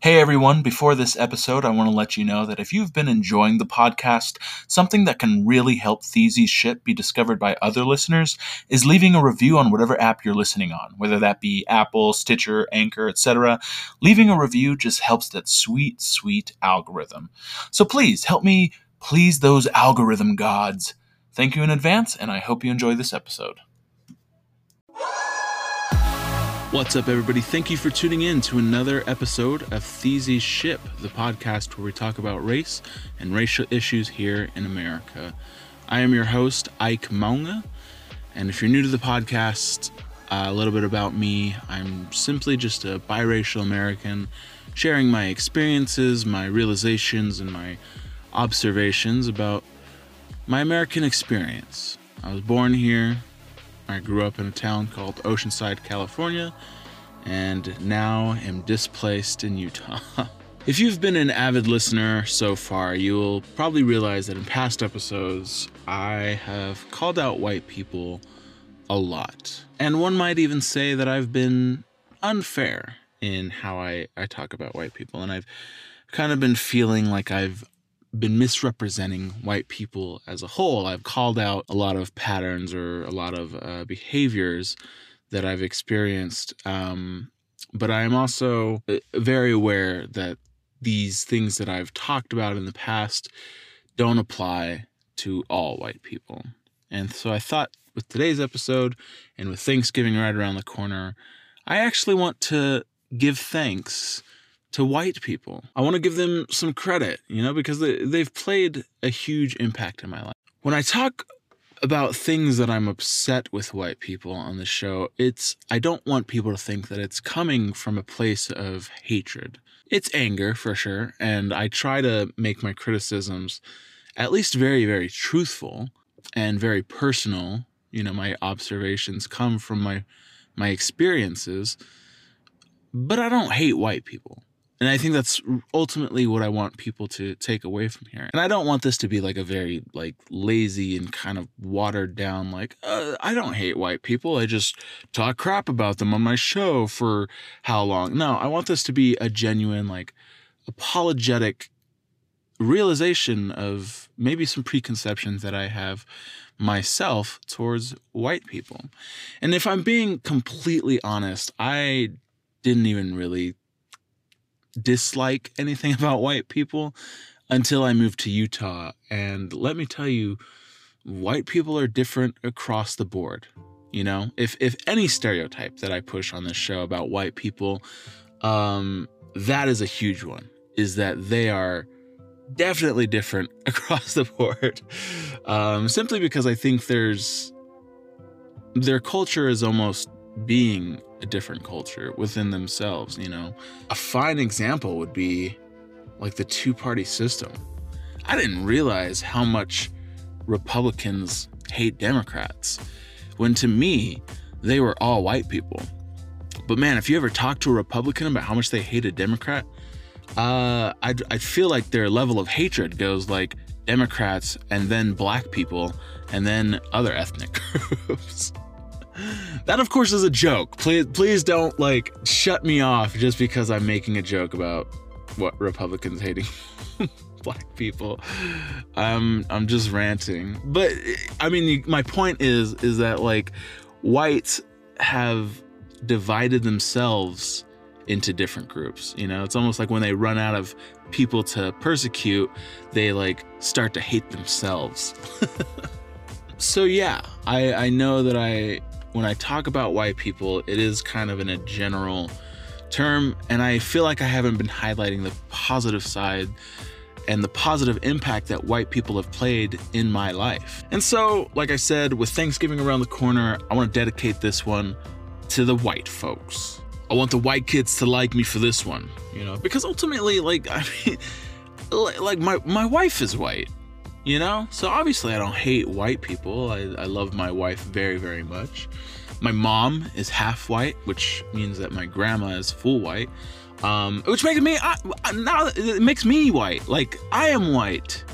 Hey everyone, before this episode, I want to let you know that if you've been enjoying the podcast, something that can really help Theezy's shit be discovered by other listeners is leaving a review on whatever app you're listening on, whether that be Apple, Stitcher, Anchor, etc. Leaving a review just helps that sweet, sweet algorithm. So please help me please those algorithm gods. Thank you in advance, and I hope you enjoy this episode. What's up, everybody? Thank you for tuning in to another episode of Theezy's Ship, the podcast where we talk about race and racial issues here in America. I am your host, Ike Maunga, and if you're new to the podcast, uh, a little bit about me. I'm simply just a biracial American sharing my experiences, my realizations, and my observations about my American experience. I was born here, I grew up in a town called Oceanside, California, and now am displaced in Utah. if you've been an avid listener so far, you'll probably realize that in past episodes, I have called out white people a lot. And one might even say that I've been unfair in how I, I talk about white people. And I've kind of been feeling like I've been misrepresenting white people as a whole. I've called out a lot of patterns or a lot of uh, behaviors that I've experienced. Um, but I am also uh, very aware that these things that I've talked about in the past don't apply to all white people. And so I thought with today's episode and with Thanksgiving right around the corner, I actually want to give thanks to white people. I want to give them some credit, you know, because they, they've played a huge impact in my life. When I talk about things that I'm upset with white people on the show, it's I don't want people to think that it's coming from a place of hatred. It's anger for sure, and I try to make my criticisms at least very very truthful and very personal. You know, my observations come from my my experiences, but I don't hate white people. And I think that's ultimately what I want people to take away from here. And I don't want this to be like a very like lazy and kind of watered down like uh, I don't hate white people. I just talk crap about them on my show for how long. No, I want this to be a genuine like apologetic realization of maybe some preconceptions that I have myself towards white people. And if I'm being completely honest, I didn't even really dislike anything about white people until I moved to Utah. And let me tell you, white people are different across the board. You know, if if any stereotype that I push on this show about white people, um, that is a huge one. Is that they are definitely different across the board. Um, simply because I think there's their culture is almost being a different culture within themselves, you know. A fine example would be like the two party system. I didn't realize how much Republicans hate Democrats when to me, they were all white people. But man, if you ever talk to a Republican about how much they hate a Democrat, uh, I, I feel like their level of hatred goes like Democrats and then black people and then other ethnic groups. That, of course, is a joke. Please, please don't like shut me off just because I'm making a joke about what Republicans hating black people. I'm I'm just ranting. But I mean, my point is is that like whites have divided themselves into different groups. You know, it's almost like when they run out of people to persecute, they like start to hate themselves. so yeah, I I know that I when I talk about white people, it is kind of in a general term, and I feel like I haven't been highlighting the positive side and the positive impact that white people have played in my life. And so, like I said, with Thanksgiving around the corner, I want to dedicate this one to the white folks. I want the white kids to like me for this one, you know, because ultimately, like, I mean, like my my wife is white, you know? So obviously, I don't hate white people. I, I love my wife very, very much. My mom is half white, which means that my grandma is full white. Um, which makes me I, now it makes me white. Like I am white,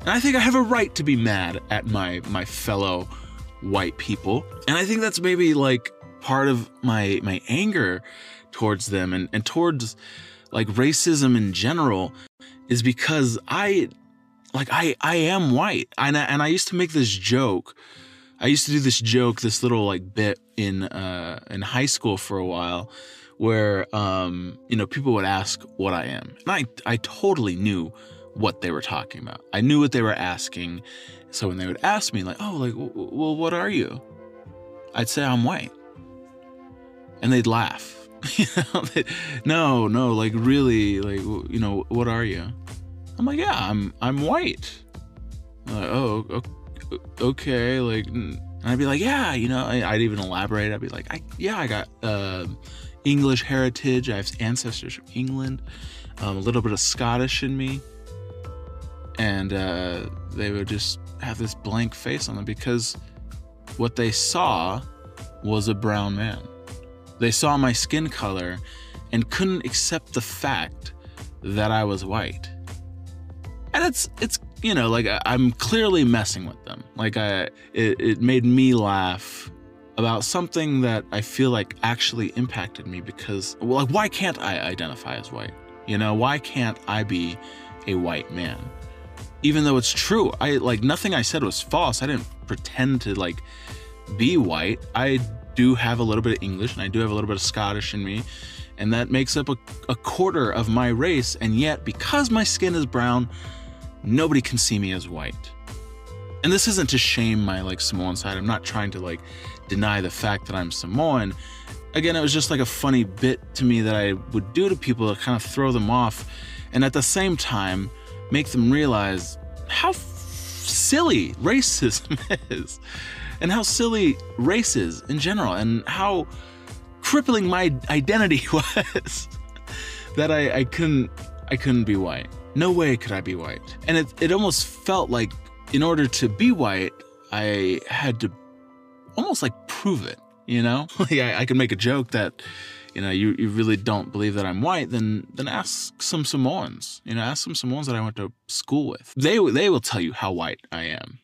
and I think I have a right to be mad at my my fellow white people. And I think that's maybe like part of my my anger towards them and and towards like racism in general is because I like I I am white. And I, and I used to make this joke. I used to do this joke, this little like bit in uh in high school for a while where um you know people would ask what I am. And I I totally knew what they were talking about. I knew what they were asking. So when they would ask me like, "Oh, like well what are you?" I'd say I'm white. And they'd laugh. you know, no, no, like really, like you know, what are you? I'm like, yeah, I'm I'm white. I'm like, oh, okay, like, and I'd be like, yeah, you know, I'd even elaborate. I'd be like, I, yeah, I got uh, English heritage. I have ancestors from England, um, a little bit of Scottish in me, and uh, they would just have this blank face on them because what they saw was a brown man. They saw my skin color and couldn't accept the fact that I was white. And it's it's you know like I'm clearly messing with them. Like I it, it made me laugh about something that I feel like actually impacted me because well like why can't I identify as white? You know, why can't I be a white man? Even though it's true, I like nothing I said was false. I didn't pretend to like be white. I do have a little bit of English and I do have a little bit of Scottish in me, and that makes up a, a quarter of my race. And yet, because my skin is brown, nobody can see me as white. And this isn't to shame my like Samoan side. I'm not trying to like deny the fact that I'm Samoan. Again, it was just like a funny bit to me that I would do to people to kind of throw them off, and at the same time make them realize how f- silly racism is and how silly race is in general, and how crippling my identity was that I, I couldn't I couldn't be white. No way could I be white. And it, it almost felt like in order to be white, I had to almost like prove it, you know? like I, I could make a joke that, you know, you, you really don't believe that I'm white, then then ask some Samoans. You know, ask some Samoans that I went to school with. They they will tell you how white I am.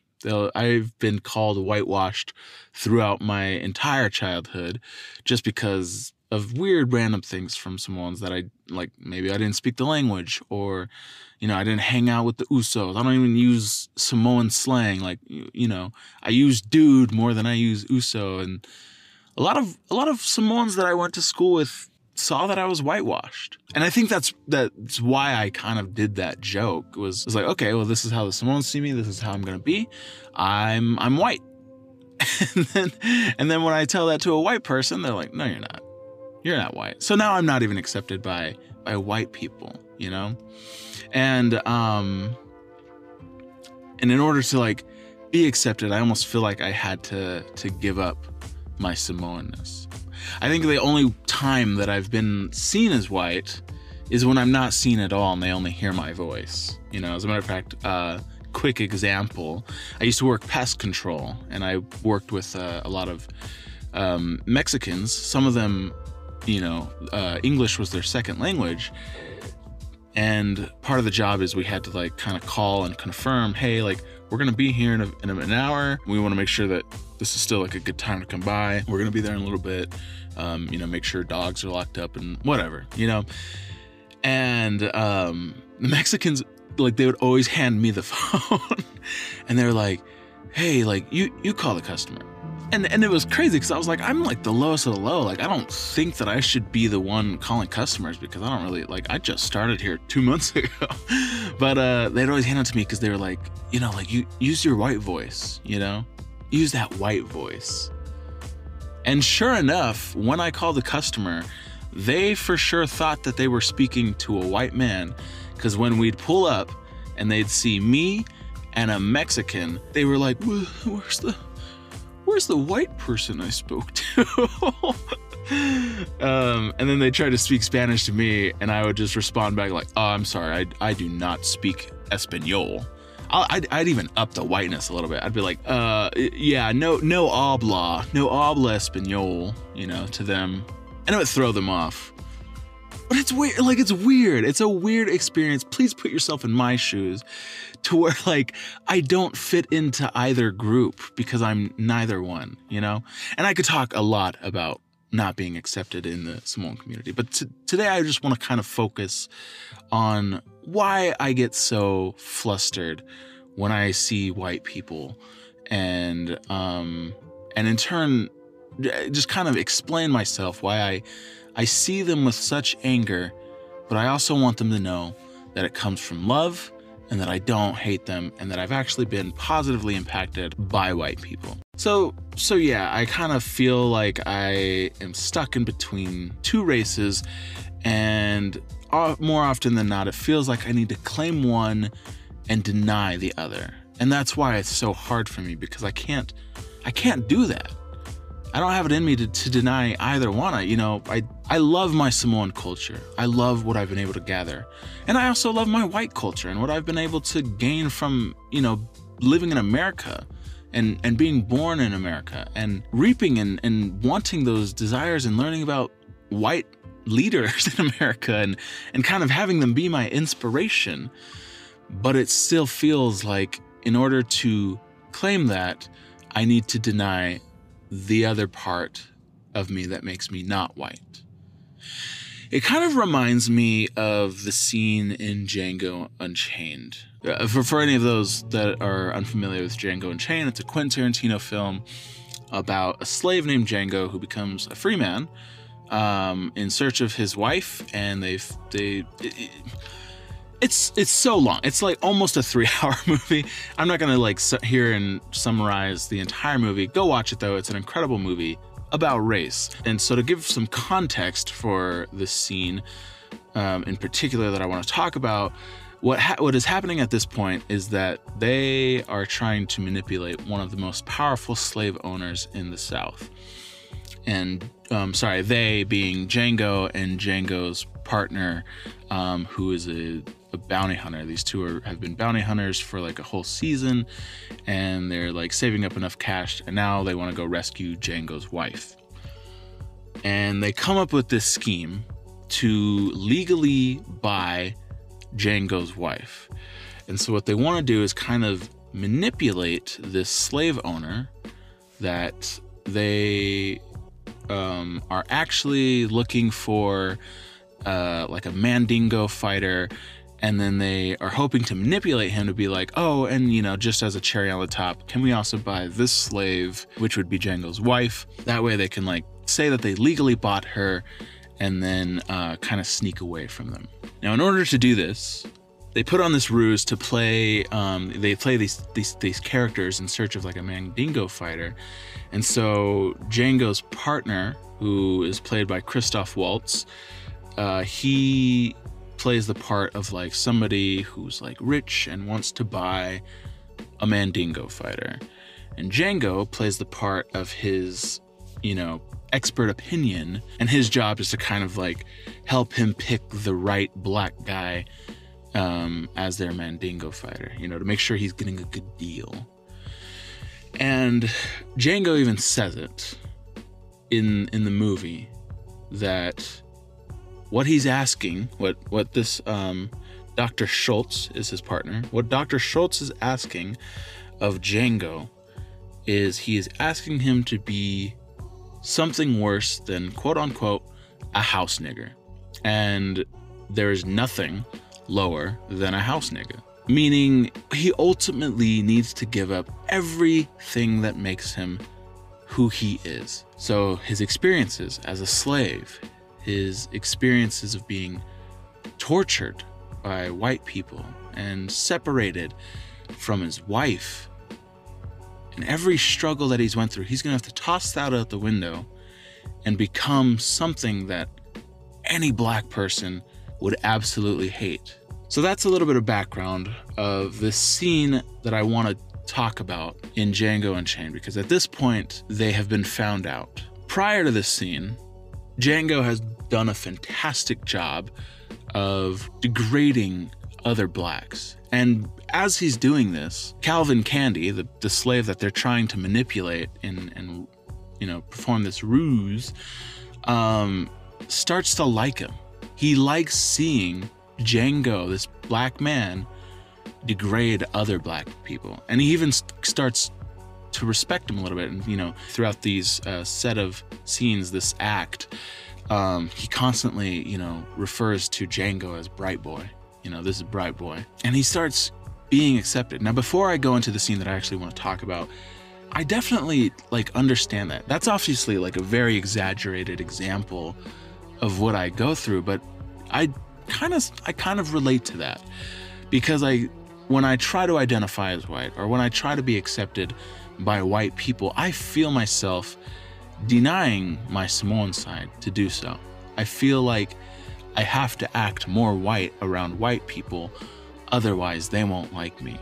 I've been called whitewashed throughout my entire childhood just because of weird random things from Samoans that I like maybe I didn't speak the language or you know I didn't hang out with the Usos. I don't even use Samoan slang like you know I use dude more than I use Uso and a lot of a lot of Samoans that I went to school with saw that I was whitewashed. And I think that's that's why I kind of did that joke was, was like, okay, well, this is how the Samoans see me, this is how I'm gonna be. I'm I'm white. and then and then when I tell that to a white person, they're like, no, you're not. You're not white. So now I'm not even accepted by by white people, you know? And um and in order to like be accepted, I almost feel like I had to to give up my Samoanness. I think the only time that I've been seen as white is when I'm not seen at all and they only hear my voice. You know, as a matter of fact, uh, quick example I used to work pest control and I worked with uh, a lot of um, Mexicans. Some of them, you know, uh, English was their second language. And part of the job is we had to like kind of call and confirm, hey, like we're gonna be here in, a, in an hour. We want to make sure that this is still like a good time to come by. We're gonna be there in a little bit. Um, you know, make sure dogs are locked up and whatever, you know. And um, the Mexicans, like, they would always hand me the phone, and they're like, "Hey, like, you you call the customer." And, and it was crazy because I was like, I'm like the lowest of the low. Like, I don't think that I should be the one calling customers because I don't really like. I just started here two months ago, but uh, they'd always hand it to me because they were like, you know, like you use your white voice, you know, use that white voice. And sure enough, when I called the customer, they for sure thought that they were speaking to a white man because when we'd pull up and they'd see me and a Mexican, they were like, "Where's the where's the white person I spoke to?" um, and then they tried to speak Spanish to me, and I would just respond back like, "Oh, I'm sorry, I I do not speak Espanol." i would I'd even up the whiteness a little bit. I'd be like, uh, yeah, no, no habla, no habla español, you know, to them, and it would throw them off. But it's weird, like it's weird. It's a weird experience. Please put yourself in my shoes, to where like I don't fit into either group because I'm neither one, you know. And I could talk a lot about not being accepted in the Samoan community. But t- today I just want to kind of focus on why I get so flustered when I see white people and um and in turn just kind of explain myself why I I see them with such anger, but I also want them to know that it comes from love and that I don't hate them and that I've actually been positively impacted by white people. So so yeah, I kind of feel like I am stuck in between two races and more often than not it feels like I need to claim one and deny the other. And that's why it's so hard for me because I can't I can't do that. I don't have it in me to, to deny either one. I, you know, I, I love my Samoan culture. I love what I've been able to gather. And I also love my white culture and what I've been able to gain from, you know, living in America and, and being born in America and reaping and, and wanting those desires and learning about white leaders in America and, and kind of having them be my inspiration. But it still feels like in order to claim that, I need to deny the other part of me that makes me not white. It kind of reminds me of the scene in Django Unchained. Uh, for, for any of those that are unfamiliar with Django Unchained, it's a Quentin Tarantino film about a slave named Django who becomes a free man um, in search of his wife, and they've they. It, it's it's so long. It's like almost a three hour movie. I'm not gonna like sit here and summarize the entire movie. Go watch it though. It's an incredible movie about race. And so to give some context for this scene, um, in particular that I want to talk about, what ha- what is happening at this point is that they are trying to manipulate one of the most powerful slave owners in the South. And um, sorry, they being Django and Django's partner, um, who is a a bounty hunter. These two are, have been bounty hunters for like a whole season, and they're like saving up enough cash, and now they want to go rescue Django's wife. And they come up with this scheme to legally buy Django's wife. And so, what they want to do is kind of manipulate this slave owner that they um, are actually looking for uh, like a Mandingo fighter and then they are hoping to manipulate him to be like, oh, and you know, just as a cherry on the top, can we also buy this slave, which would be Django's wife? That way they can like say that they legally bought her and then uh, kind of sneak away from them. Now, in order to do this, they put on this ruse to play. Um, they play these, these these characters in search of like a Mandingo fighter, and so Django's partner, who is played by Christoph Waltz, uh, he plays the part of like somebody who's like rich and wants to buy a Mandingo fighter. And Django plays the part of his, you know, expert opinion. And his job is to kind of like help him pick the right black guy um, as their Mandingo fighter, you know, to make sure he's getting a good deal. And Django even says it in in the movie that what he's asking, what what this um, Dr. Schultz is his partner. What Dr. Schultz is asking of Django is he is asking him to be something worse than quote unquote a house nigger. And there is nothing lower than a house nigger. Meaning he ultimately needs to give up everything that makes him who he is. So his experiences as a slave, his experiences of being tortured by white people and separated from his wife. And every struggle that he's went through he's going to have to toss that out the window and become something that any black person would absolutely hate. So that's a little bit of background of this scene that i want to talk about in django unchained because at this point they have been found out. Prior to this scene Django has done a fantastic job of degrading other blacks. And as he's doing this, Calvin Candie, the, the slave that they're trying to manipulate and, and you know, perform this ruse, um, starts to like him. He likes seeing Django, this black man, degrade other black people. And he even starts to respect him a little bit. And you know, throughout these uh, set of scenes, this act, um, he constantly you know refers to Django as Bright Boy. You know, this is Bright Boy, and he starts being accepted. Now, before I go into the scene that I actually want to talk about, I definitely like understand that. That's obviously like a very exaggerated example of what I go through, but I kind of I kind of relate to that because I when I try to identify as white or when I try to be accepted by white people, I feel myself denying my Samoan side to do so. I feel like I have to act more white around white people, otherwise, they won't like me.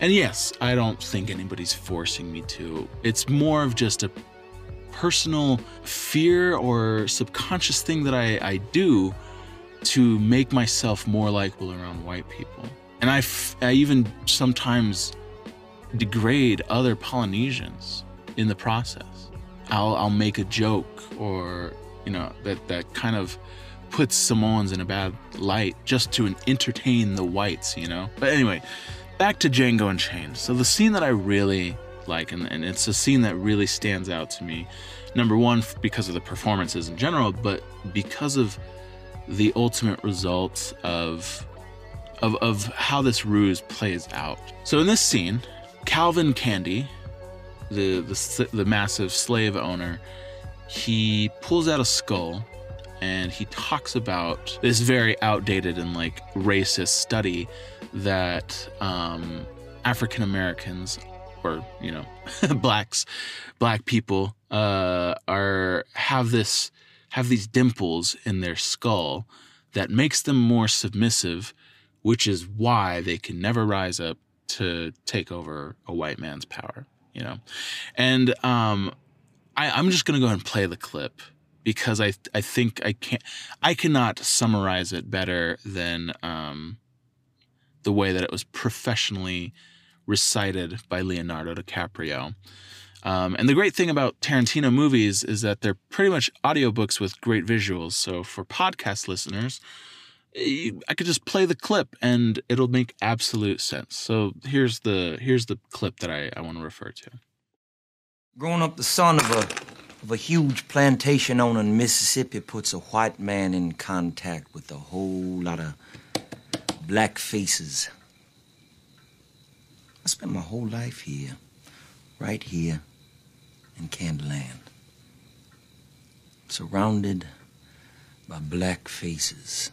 And yes, I don't think anybody's forcing me to. It's more of just a personal fear or subconscious thing that I, I do to make myself more likable around white people. And I, I even sometimes degrade other Polynesians in the process. I'll, I'll make a joke or, you know, that, that kind of puts Samoans in a bad light just to entertain the whites, you know? But anyway, back to Django Unchained. So the scene that I really like, and, and it's a scene that really stands out to me. Number one, because of the performances in general, but because of the ultimate results of of, of how this ruse plays out. So in this scene, Calvin Candie, the, the the massive slave owner, he pulls out a skull and he talks about this very outdated and like racist study that um, African Americans or you know blacks black people uh, are have this have these dimples in their skull that makes them more submissive, which is why they can never rise up to take over a white man's power, you know? And um, I, I'm just gonna go ahead and play the clip because I I think I can't I cannot summarize it better than um, the way that it was professionally recited by Leonardo DiCaprio. Um, and the great thing about Tarantino movies is that they're pretty much audiobooks with great visuals. So for podcast listeners, I could just play the clip and it'll make absolute sense. So here's the here's the clip that I, I want to refer to. Growing up the son of a of a huge plantation owner in Mississippi puts a white man in contact with a whole lot of black faces. I spent my whole life here, right here in Candyland, surrounded by black faces.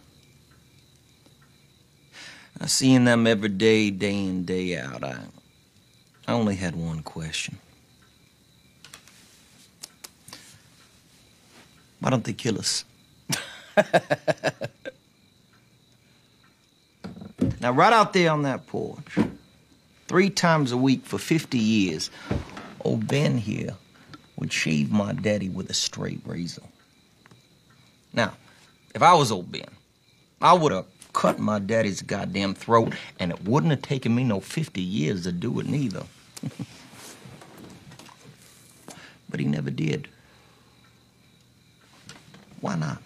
I seen them every day, day in, day out. I, I only had one question. Why don't they kill us? now, right out there on that porch, three times a week for 50 years, old Ben here would shave my daddy with a straight razor. Now, if I was old Ben, I would have cut my daddy's goddamn throat, and it wouldn't have taken me no 50 years to do it neither. but he never did. Why not?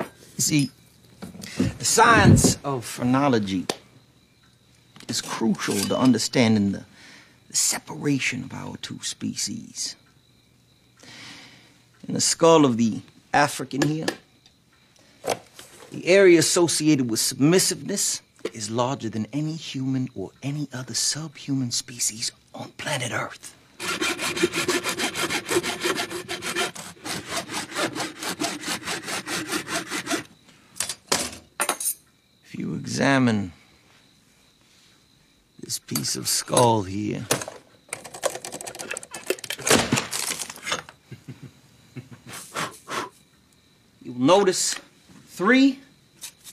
You see, the science of phrenology is crucial to understanding the, the separation of our two species. In the skull of the African here, the area associated with submissiveness is larger than any human or any other subhuman species on planet Earth. If you examine this piece of skull here, you'll notice three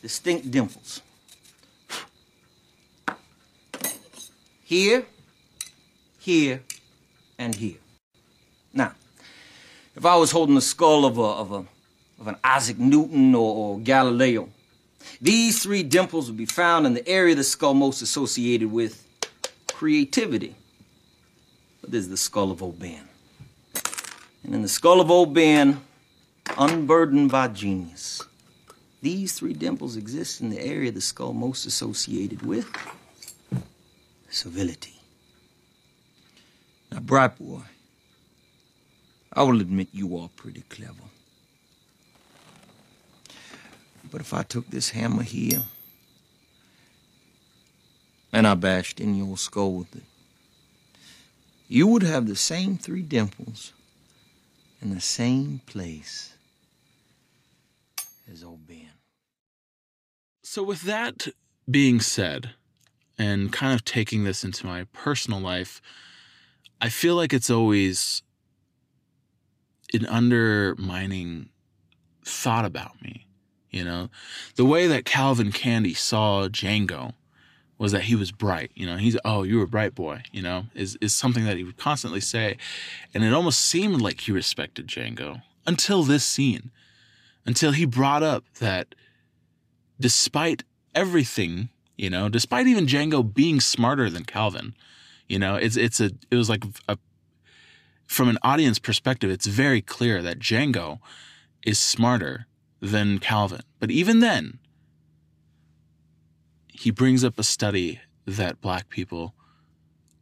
distinct dimples. Here, here, and here. Now, if I was holding the skull of a, of a, of an Isaac Newton or, or Galileo, these three dimples would be found in the area of the skull most associated with creativity. But this is the skull of Old Ben. And in the skull of Old Ben, unburdened by genius, these three dimples exist in the area of the skull most associated with civility. Now, Bright boy, I will admit you are pretty clever. But if I took this hammer here and I bashed in your skull with it, you would have the same three dimples in the same place as old Ben. So, with that being said, and kind of taking this into my personal life, I feel like it's always an undermining thought about me. You know, the way that Calvin Candie saw Django was that he was bright. You know, he's oh, you were a bright boy. You know, is is something that he would constantly say, and it almost seemed like he respected Django until this scene, until he brought up that despite everything, you know, despite even Django being smarter than Calvin, you know, it's it's a it was like a from an audience perspective, it's very clear that Django is smarter than Calvin. But even then, he brings up a study that black people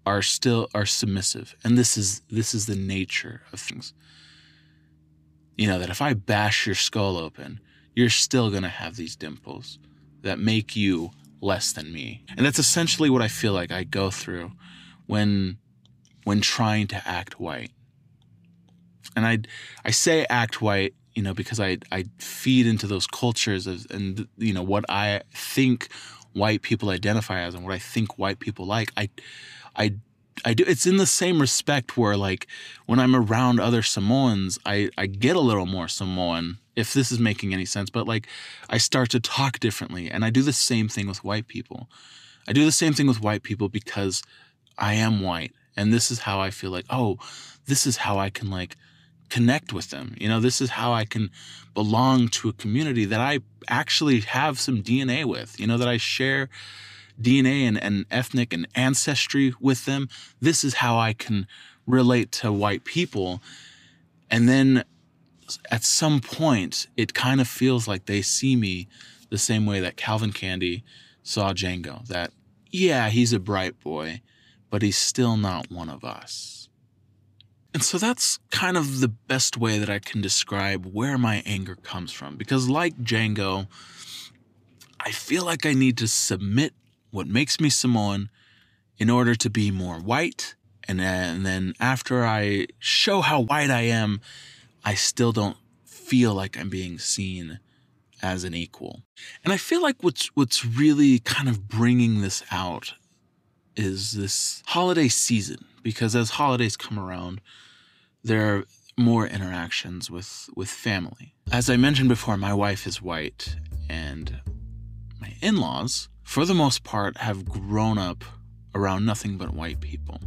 are still are submissive. And this is this is the nature of things. You know, that if I bash your skull open, you're still going to have these dimples that make you less than me. And that's essentially what I feel like I go through when when trying to act white. And I I say act white, you know, because I I feed into those cultures of, and you know what I think white people identify as and what I think white people like. I I I do it's in the same respect where like when I'm around other Samoans, I I get a little more Samoan if this is making any sense, but like I start to talk differently and I do the same thing with white people. I do the same thing with white people because I am white and this is how I feel like, oh, this is how I can like connect with them. You know, this is how I can belong to a community that I actually have some DNA with, you know, that I share DNA and, and ethnic and ancestry with them. This is how I can relate to white people. And then at some point, it kind of feels like they see me the same way that Calvin Candie saw Django. That, yeah, he's a bright boy, but he's still not one of us. And so that's kind of the best way that I can describe where my anger comes from. Because, like Django, I feel like I need to submit what makes me Samoan in order to be more white. And then, and then after I show how white I am, I still don't feel like I'm being seen as an equal. And I feel like what's what's really kind of bringing this out is this holiday season because as holidays come around, there are more interactions with with family. As I mentioned before, my wife is white and my in-laws for the most part have grown up around nothing but white people.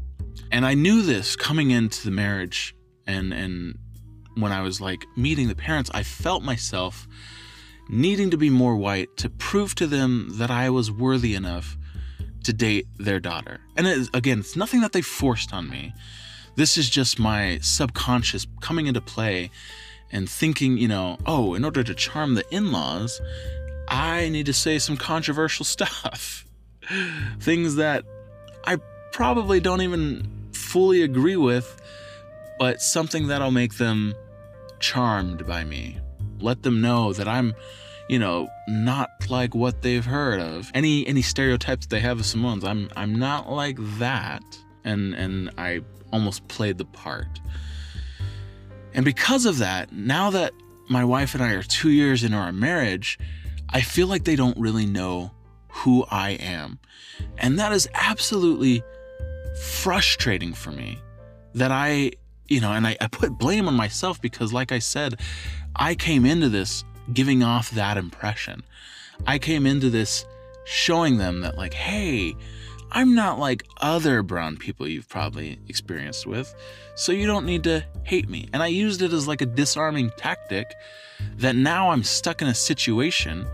And I knew this coming into the marriage and and when I was like meeting the parents, I felt myself needing to be more white to prove to them that I was worthy enough to date their daughter. And again, it's nothing that they forced on me. This is just my subconscious coming into play and thinking, you know, oh, in order to charm the in laws, I need to say some controversial stuff. Things that I probably don't even fully agree with, but something that'll make them charmed by me. Let them know that I'm, you know, not like what they've heard of. Any any stereotypes they have of Samoans, I'm I'm not like that. And and I almost played the part. And because of that, now that my wife and I are 2 years into our marriage, I feel like they don't really know who I am. And that is absolutely frustrating for me that I you know, and I, I put blame on myself because, like I said, I came into this giving off that impression. I came into this showing them that, like, hey, I'm not like other brown people you've probably experienced with, so you don't need to hate me. And I used it as like a disarming tactic that now I'm stuck in a situation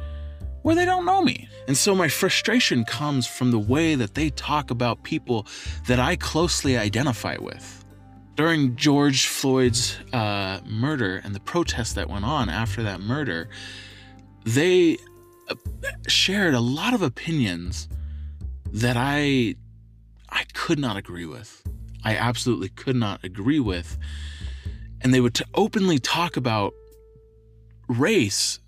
where they don't know me. And so my frustration comes from the way that they talk about people that I closely identify with during George Floyd's uh, murder and the protests that went on after that murder, they uh, shared a lot of opinions that I I could not agree with. I absolutely could not agree with. And they would t- openly talk about race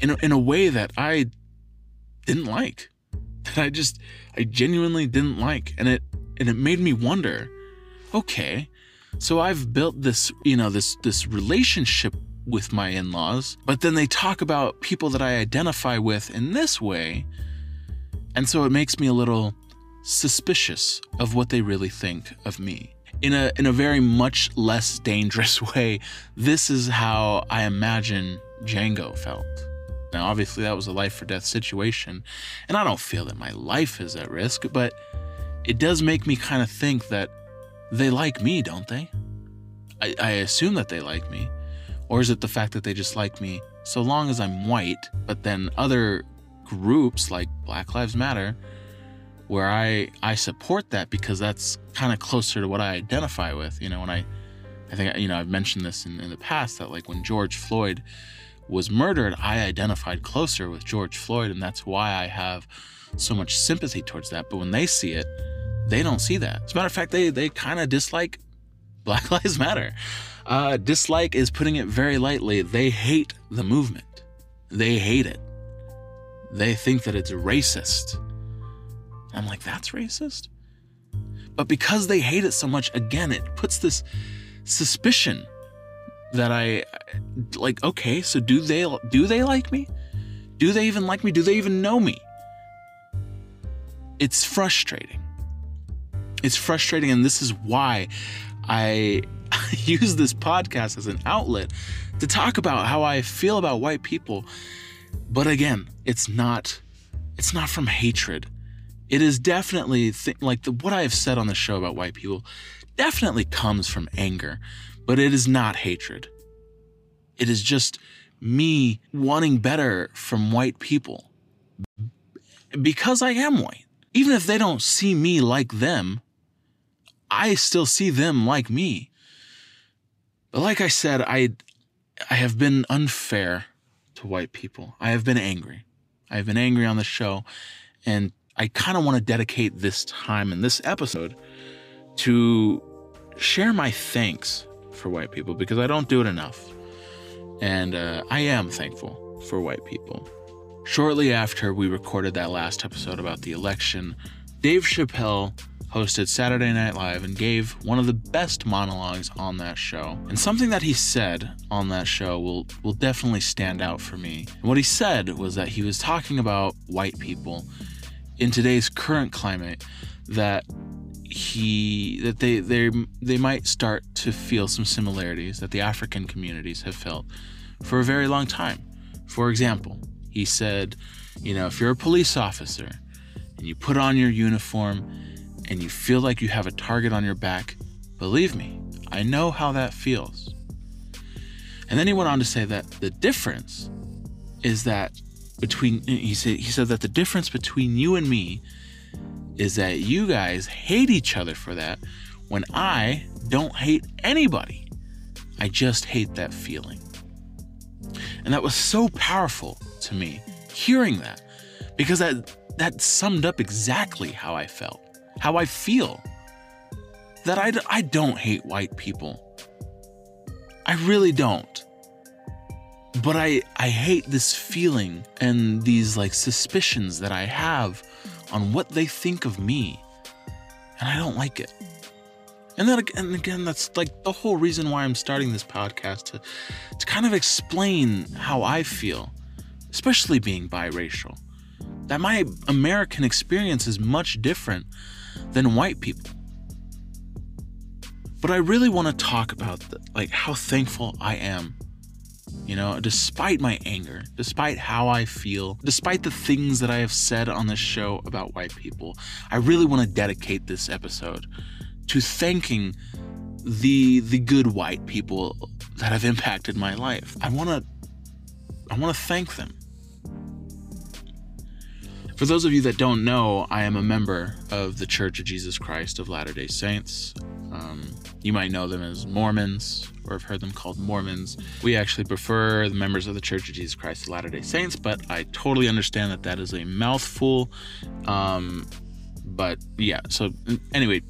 in a, in a way that I didn't like. That I just I genuinely didn't like and it and it made me wonder, okay, so I've built this, you know, this this relationship with my in-laws, but then they talk about people that I identify with in this way. And so it makes me a little suspicious of what they really think of me. In a in a very much less dangerous way, this is how I imagine Django felt. Now, obviously, that was a life or death situation, and I don't feel that my life is at risk, but it does make me kind of think that they like me, don't they? I, I, assume that they like me. Or is it the fact that they just like me so long as I'm white, but then other groups like Black Lives Matter, where I, I support that because that's kind of closer to what I identify with. You know, when I, I think, you know, I've mentioned this in, in the past that like when George Floyd was murdered, I identified closer with George Floyd, and that's why I have so much sympathy towards that. But when they see it, they don't see that. As a matter of fact, they they kind of dislike Black Lives Matter. Uh, dislike is putting it very lightly. They hate the movement. They hate it. They think that it's racist. I'm like, that's racist? But because they hate it so much, again, it puts this suspicion that I like okay, so do they do they like me? Do they even like me? Do they even know me? It's frustrating. It's frustrating and this is why I use this podcast as an outlet to talk about how I feel about white people. But again, it's not it's not from hatred. It is definitely th- like the, what I have said on the show about white people definitely comes from anger but it is not hatred. It is just me wanting better from white people because I am white. Even if they don't see me like them, I still see them like me. But like I said, I I have been unfair to white people. I have been angry. I have been angry on the show and I kind of want to dedicate this time in this episode to share my thanks for white people because I don't do it enough. And uh, I am thankful for white people. Shortly after we recorded that last episode about the election, Dave Chappelle hosted Saturday Night Live and gave one of the best monologues on that show. And something that he said on that show will will definitely stand out for me. And what he said was that he was talking about white people in today's current climate that he that they they they might start to feel some similarities that the African communities have felt for a very long time. For example, he said, you know, if you're a police officer and you put on your uniform and you feel like you have a target on your back, believe me, I know how that feels. And then he went on to say that the difference is that between he said he said that the difference between you and me is that you guys hate each other for that when I don't hate anybody. I just hate that feeling. And that was so powerful to me hearing that because that that summed up exactly how I felt, how I feel. That I, I don't hate white people. I really don't. But I, I hate this feeling and these like suspicions that I have on what they think of me. And I don't like it. And then and again, that's like the whole reason why I'm starting this podcast to, to kind of explain how I feel, especially being biracial. That my American experience is much different than white people. But I really want to talk about the, like how thankful I am you know, despite my anger, despite how I feel, despite the things that I have said on this show about white people, I really want to dedicate this episode to thanking the the good white people that have impacted my life. I want to I want to thank them. For those of you that don't know, I am a member of the Church of Jesus Christ of Latter-day Saints. Um, you might know them as Mormons, or have heard them called Mormons. We actually prefer the members of the Church of Jesus Christ of Latter day Saints, but I totally understand that that is a mouthful. Um, but yeah, so anyway,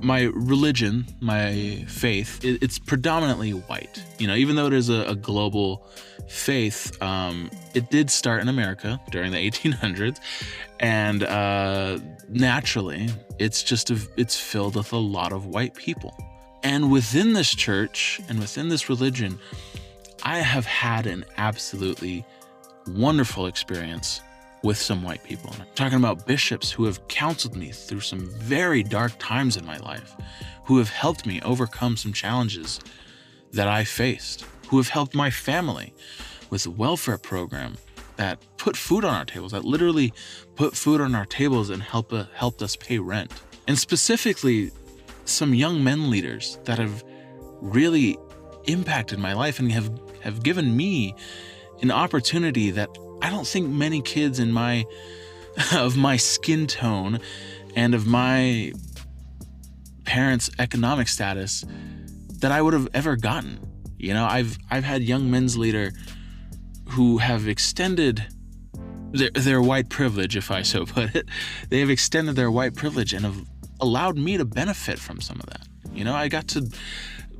my religion, my faith, it, it's predominantly white. You know, even though it is a, a global faith, um, it did start in America during the 1800s, and uh, naturally, it's just a, it's filled with a lot of white people. And within this church and within this religion, I have had an absolutely wonderful experience with some white people. I'm talking about bishops who have counseled me through some very dark times in my life, who have helped me overcome some challenges that I faced, who have helped my family with a welfare program that put food on our tables, that literally put food on our tables and help, uh, helped us pay rent. And specifically, some young men leaders that have really impacted my life and have, have given me an opportunity that I don't think many kids in my of my skin tone and of my parents' economic status that I would have ever gotten. You know, I've I've had young men's leader who have extended their, their white privilege, if I so put it. They have extended their white privilege and have allowed me to benefit from some of that. You know, I got to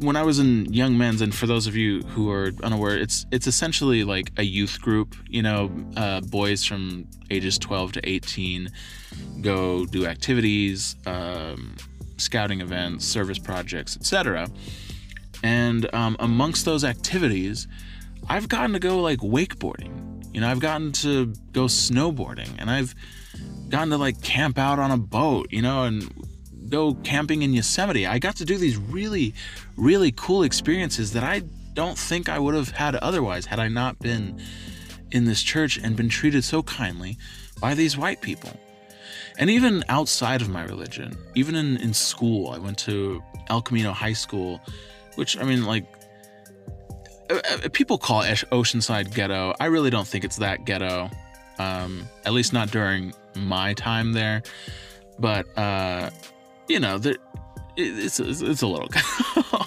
when I was in Young Men's, and for those of you who are unaware, it's it's essentially like a youth group. You know, uh, boys from ages 12 to 18 go do activities, um, scouting events, service projects, etc. And um, amongst those activities, I've gotten to go like wakeboarding. You know, I've gotten to go snowboarding, and I've gotten to like camp out on a boat. You know, and go camping in Yosemite. I got to do these really, really cool experiences that I don't think I would have had otherwise had I not been in this church and been treated so kindly by these white people. And even outside of my religion, even in, in school, I went to El Camino High School, which, I mean, like, uh, uh, people call it Oceanside ghetto. I really don't think it's that ghetto, um, at least not during my time there. But uh, you know, it's, it's, it's a little.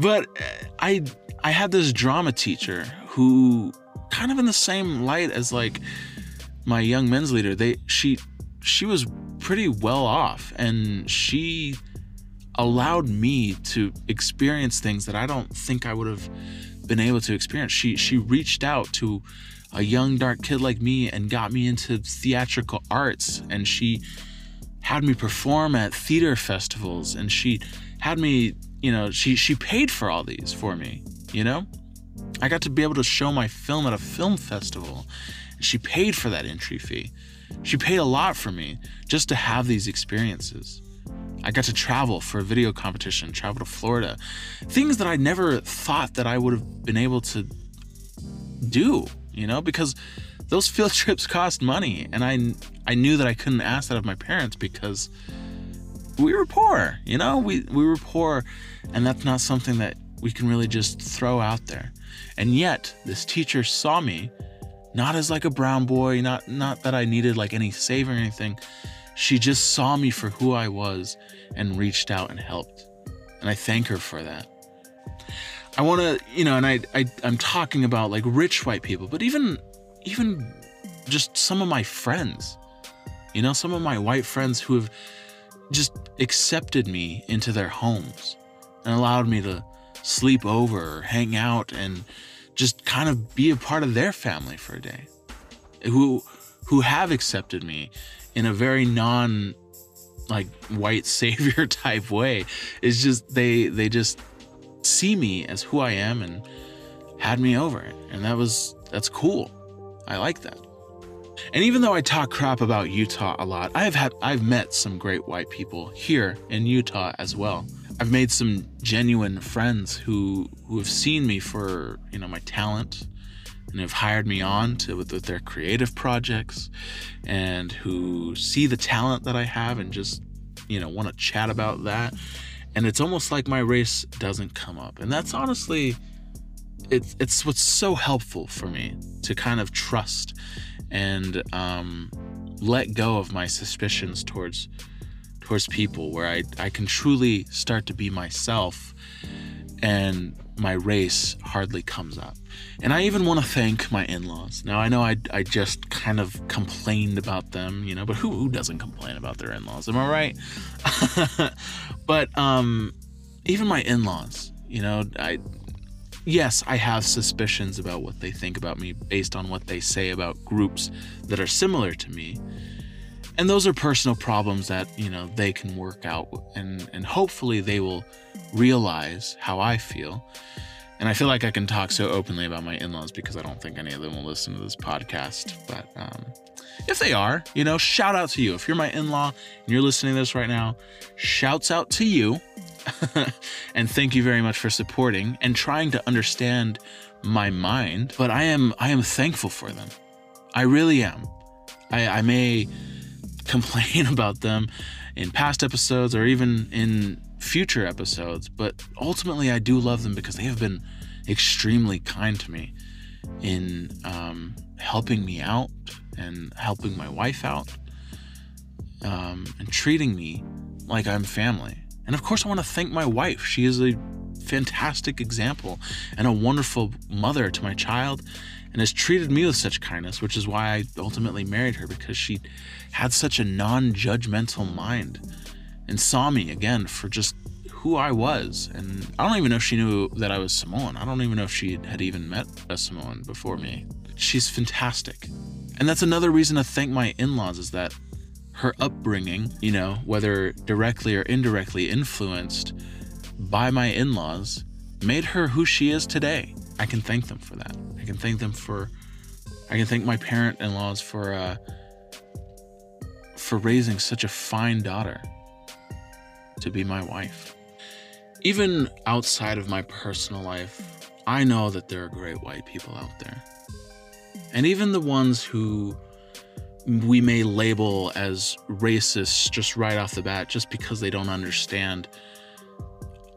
but uh, I I had this drama teacher who kind of in the same light as like my young men's leader. They she she was pretty well off and she allowed me to experience things that I don't think I would have been able to experience. She she reached out to a young dark kid like me and got me into theatrical arts and she had me perform at theater festivals and she had me, you know, she she paid for all these for me, you know? I got to be able to show my film at a film festival. And She paid for that entry fee. She paid a lot for me just to have these experiences. I got to travel for a video competition, travel to Florida. Things that I never thought that I would have been able to do, you know, because those field trips cost money and I I knew that I couldn't ask that of my parents because we were poor, you know? We we were poor and that's not something that we can really just throw out there. And yet, this teacher saw me not as like a brown boy, not not that I needed like any saving or anything. She just saw me for who I was and reached out and helped. And I thank her for that. I want to, you know, and I, I I'm talking about like rich white people, but even even just some of my friends, you know, some of my white friends who have just accepted me into their homes and allowed me to sleep over hang out and just kind of be a part of their family for a day. Who who have accepted me in a very non like white savior type way. It's just they they just see me as who I am and had me over. And that was that's cool. I like that. And even though I talk crap about Utah a lot, I've had I've met some great white people here in Utah as well. I've made some genuine friends who who have seen me for, you know, my talent and have hired me on to with, with their creative projects and who see the talent that I have and just, you know, want to chat about that. And it's almost like my race doesn't come up. And that's honestly it's it's what's so helpful for me to kind of trust and um, let go of my suspicions towards towards people where I, I can truly start to be myself and my race hardly comes up. And I even want to thank my in laws. Now, I know I, I just kind of complained about them, you know, but who, who doesn't complain about their in laws? Am I right? but um, even my in laws, you know, I. Yes, I have suspicions about what they think about me based on what they say about groups that are similar to me. And those are personal problems that, you know, they can work out and and hopefully they will realize how I feel and I feel like I can talk so openly about my in laws because I don't think any of them will listen to this podcast. But um, if they are, you know, shout out to you. If you're my in law and you're listening to this right now, shouts out to you. and thank you very much for supporting and trying to understand my mind. But I am I am thankful for them. I really am. I, I may complain about them in past episodes or even in future episodes, but ultimately I do love them because they have been extremely kind to me in um, helping me out and helping my wife out um, and treating me like I'm family. And of course, I want to thank my wife. She is a fantastic example and a wonderful mother to my child and has treated me with such kindness, which is why I ultimately married her because she had such a non judgmental mind and saw me again for just who I was. And I don't even know if she knew that I was Samoan. I don't even know if she had even met a Samoan before me. She's fantastic. And that's another reason to thank my in laws is that her upbringing, you know, whether directly or indirectly influenced by my in laws, made her who she is today. I can thank them for that. I can thank them for, I can thank my parent in laws for, uh, for raising such a fine daughter to be my wife. Even outside of my personal life, I know that there are great white people out there. And even the ones who we may label as racists just right off the bat, just because they don't understand,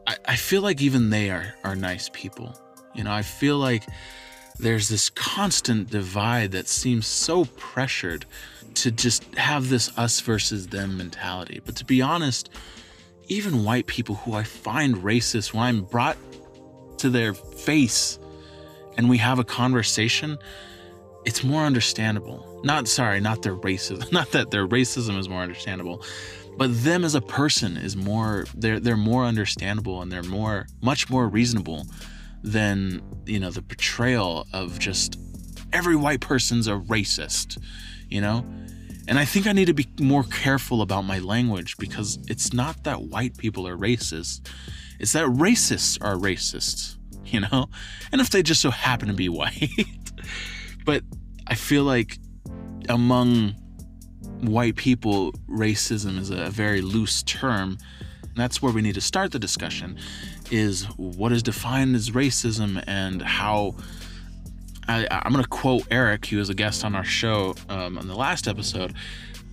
I, I feel like even they are, are nice people. You know, I feel like there's this constant divide that seems so pressured to just have this us versus them mentality. But to be honest, even white people who I find racist, when I'm brought to their face and we have a conversation, it's more understandable. Not sorry, not their racism. Not that their racism is more understandable, but them as a person is more they're they're more understandable and they're more much more reasonable than, you know, the portrayal of just every white person's a racist, you know? And I think I need to be more careful about my language because it's not that white people are racist, it's that racists are racists, you know? And if they just so happen to be white. But I feel like among white people, racism is a very loose term. And that's where we need to start the discussion is what is defined as racism and how I, am going to quote Eric. He was a guest on our show um, on the last episode,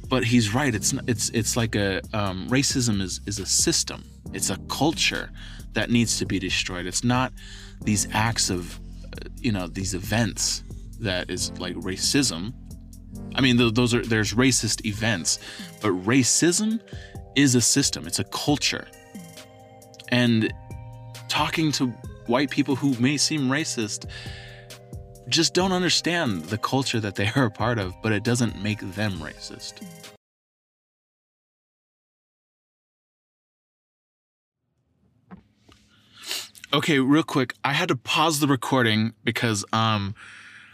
but he's right. It's it's it's like a um, racism is is a system. It's a culture that needs to be destroyed. It's not these acts of uh, you know these events that is like racism. I mean, those are there's racist events, but racism is a system. It's a culture, and talking to white people who may seem racist just don't understand the culture that they are a part of, but it doesn't make them racist. Okay, real quick, I had to pause the recording because um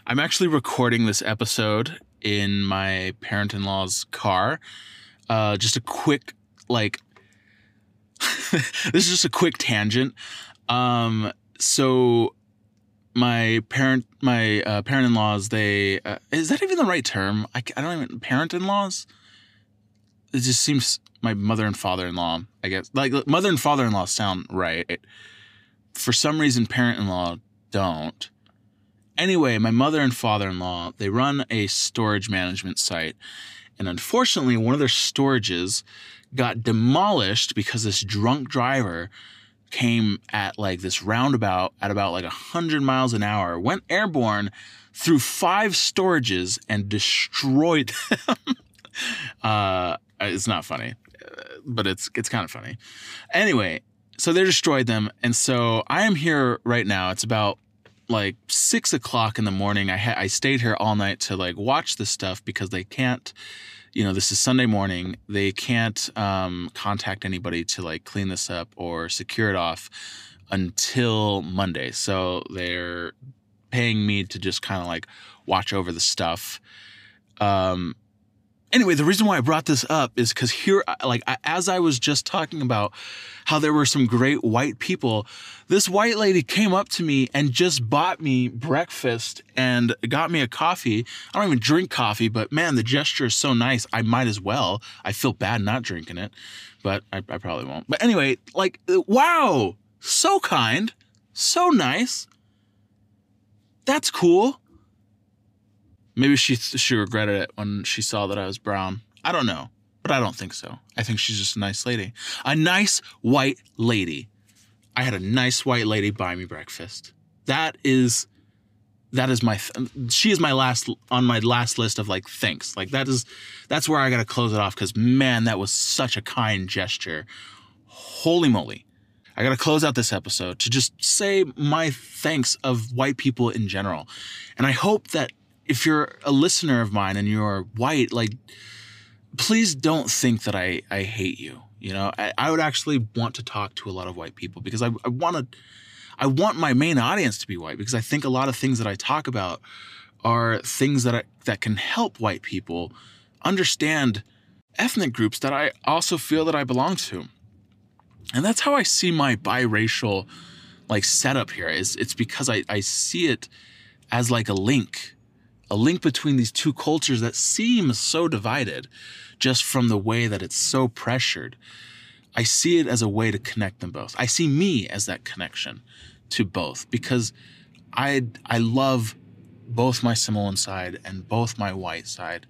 I'm actually recording this episode in my parent-in-law's car. Uh just a quick like this is just a quick tangent. Um so my parent my uh, parent-in-laws they uh, is that even the right term? I, I don't even parent-in-laws? It just seems my mother and father-in-law i guess. Like mother and father-in-law sound right. For some reason parent-in-law don't anyway my mother and father-in-law they run a storage management site and unfortunately one of their storages got demolished because this drunk driver came at like this roundabout at about like 100 miles an hour, went airborne through five storages and destroyed them. uh, it's not funny, but it's it's kind of funny. Anyway, so they destroyed them, and so I am here right now. It's about like six o'clock in the morning. I ha- I stayed here all night to like watch this stuff because they can't. You know, this is Sunday morning. They can't um, contact anybody to like clean this up or secure it off until Monday. So they're paying me to just kind of like watch over the stuff. Um, anyway, the reason why I brought this up is because here, like, as I was just talking about how there were some great white people, this white lady came up to me and just bought me breakfast and got me a coffee. I don't even drink coffee, but man, the gesture is so nice. I might as well. I feel bad not drinking it, but I, I probably won't. But anyway, like, uh, wow, so kind, so nice. That's cool. Maybe she she regretted it when she saw that I was brown. I don't know, but I don't think so. I think she's just a nice lady. A nice white lady. I had a nice white lady buy me breakfast. That is that is my th- she is my last on my last list of like thanks. Like that is that's where I got to close it off cuz man, that was such a kind gesture. Holy moly. I got to close out this episode to just say my thanks of white people in general. And I hope that if you're a listener of mine and you're white, like, please don't think that I, I hate you. You know, I, I would actually want to talk to a lot of white people because I, I want to, I want my main audience to be white because I think a lot of things that I talk about are things that I, that can help white people understand ethnic groups that I also feel that I belong to. And that's how I see my biracial like setup here is it's because I, I see it as like a link a link between these two cultures that seems so divided just from the way that it's so pressured. I see it as a way to connect them both. I see me as that connection to both because I I love both my Samoan side and both my white side.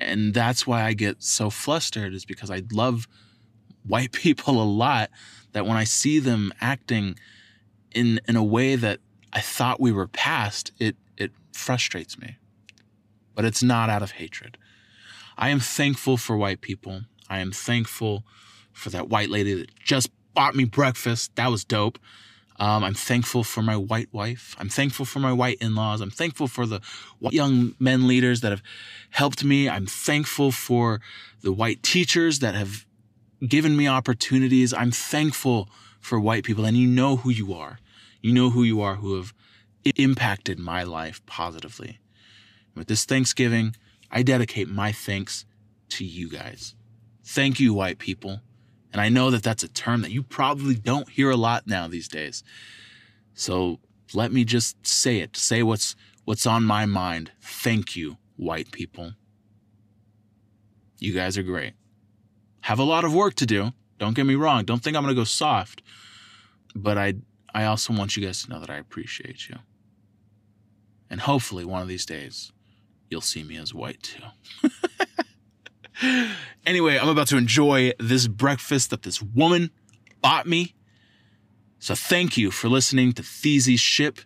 And that's why I get so flustered is because I love white people a lot that when I see them acting in in a way that I thought we were past, it it frustrates me. But it's not out of hatred. I am thankful for white people. I am thankful for that white lady that just bought me breakfast. That was dope. Um, I'm thankful for my white wife. I'm thankful for my white in laws. I'm thankful for the young men leaders that have helped me. I'm thankful for the white teachers that have given me opportunities. I'm thankful for white people. And you know who you are. You know who you are who have impacted my life positively. With this Thanksgiving, I dedicate my thanks to you guys. Thank you, white people. And I know that that's a term that you probably don't hear a lot now these days. So let me just say it, say what's what's on my mind. Thank you, white people. You guys are great. Have a lot of work to do. Don't get me wrong. Don't think I'm going to go soft. But I I also want you guys to know that I appreciate you. And hopefully one of these days you'll see me as white too. anyway, I'm about to enjoy this breakfast that this woman bought me. So thank you for listening to Theezy's Ship,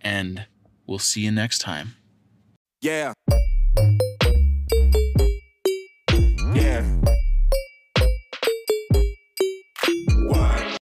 and we'll see you next time. Yeah.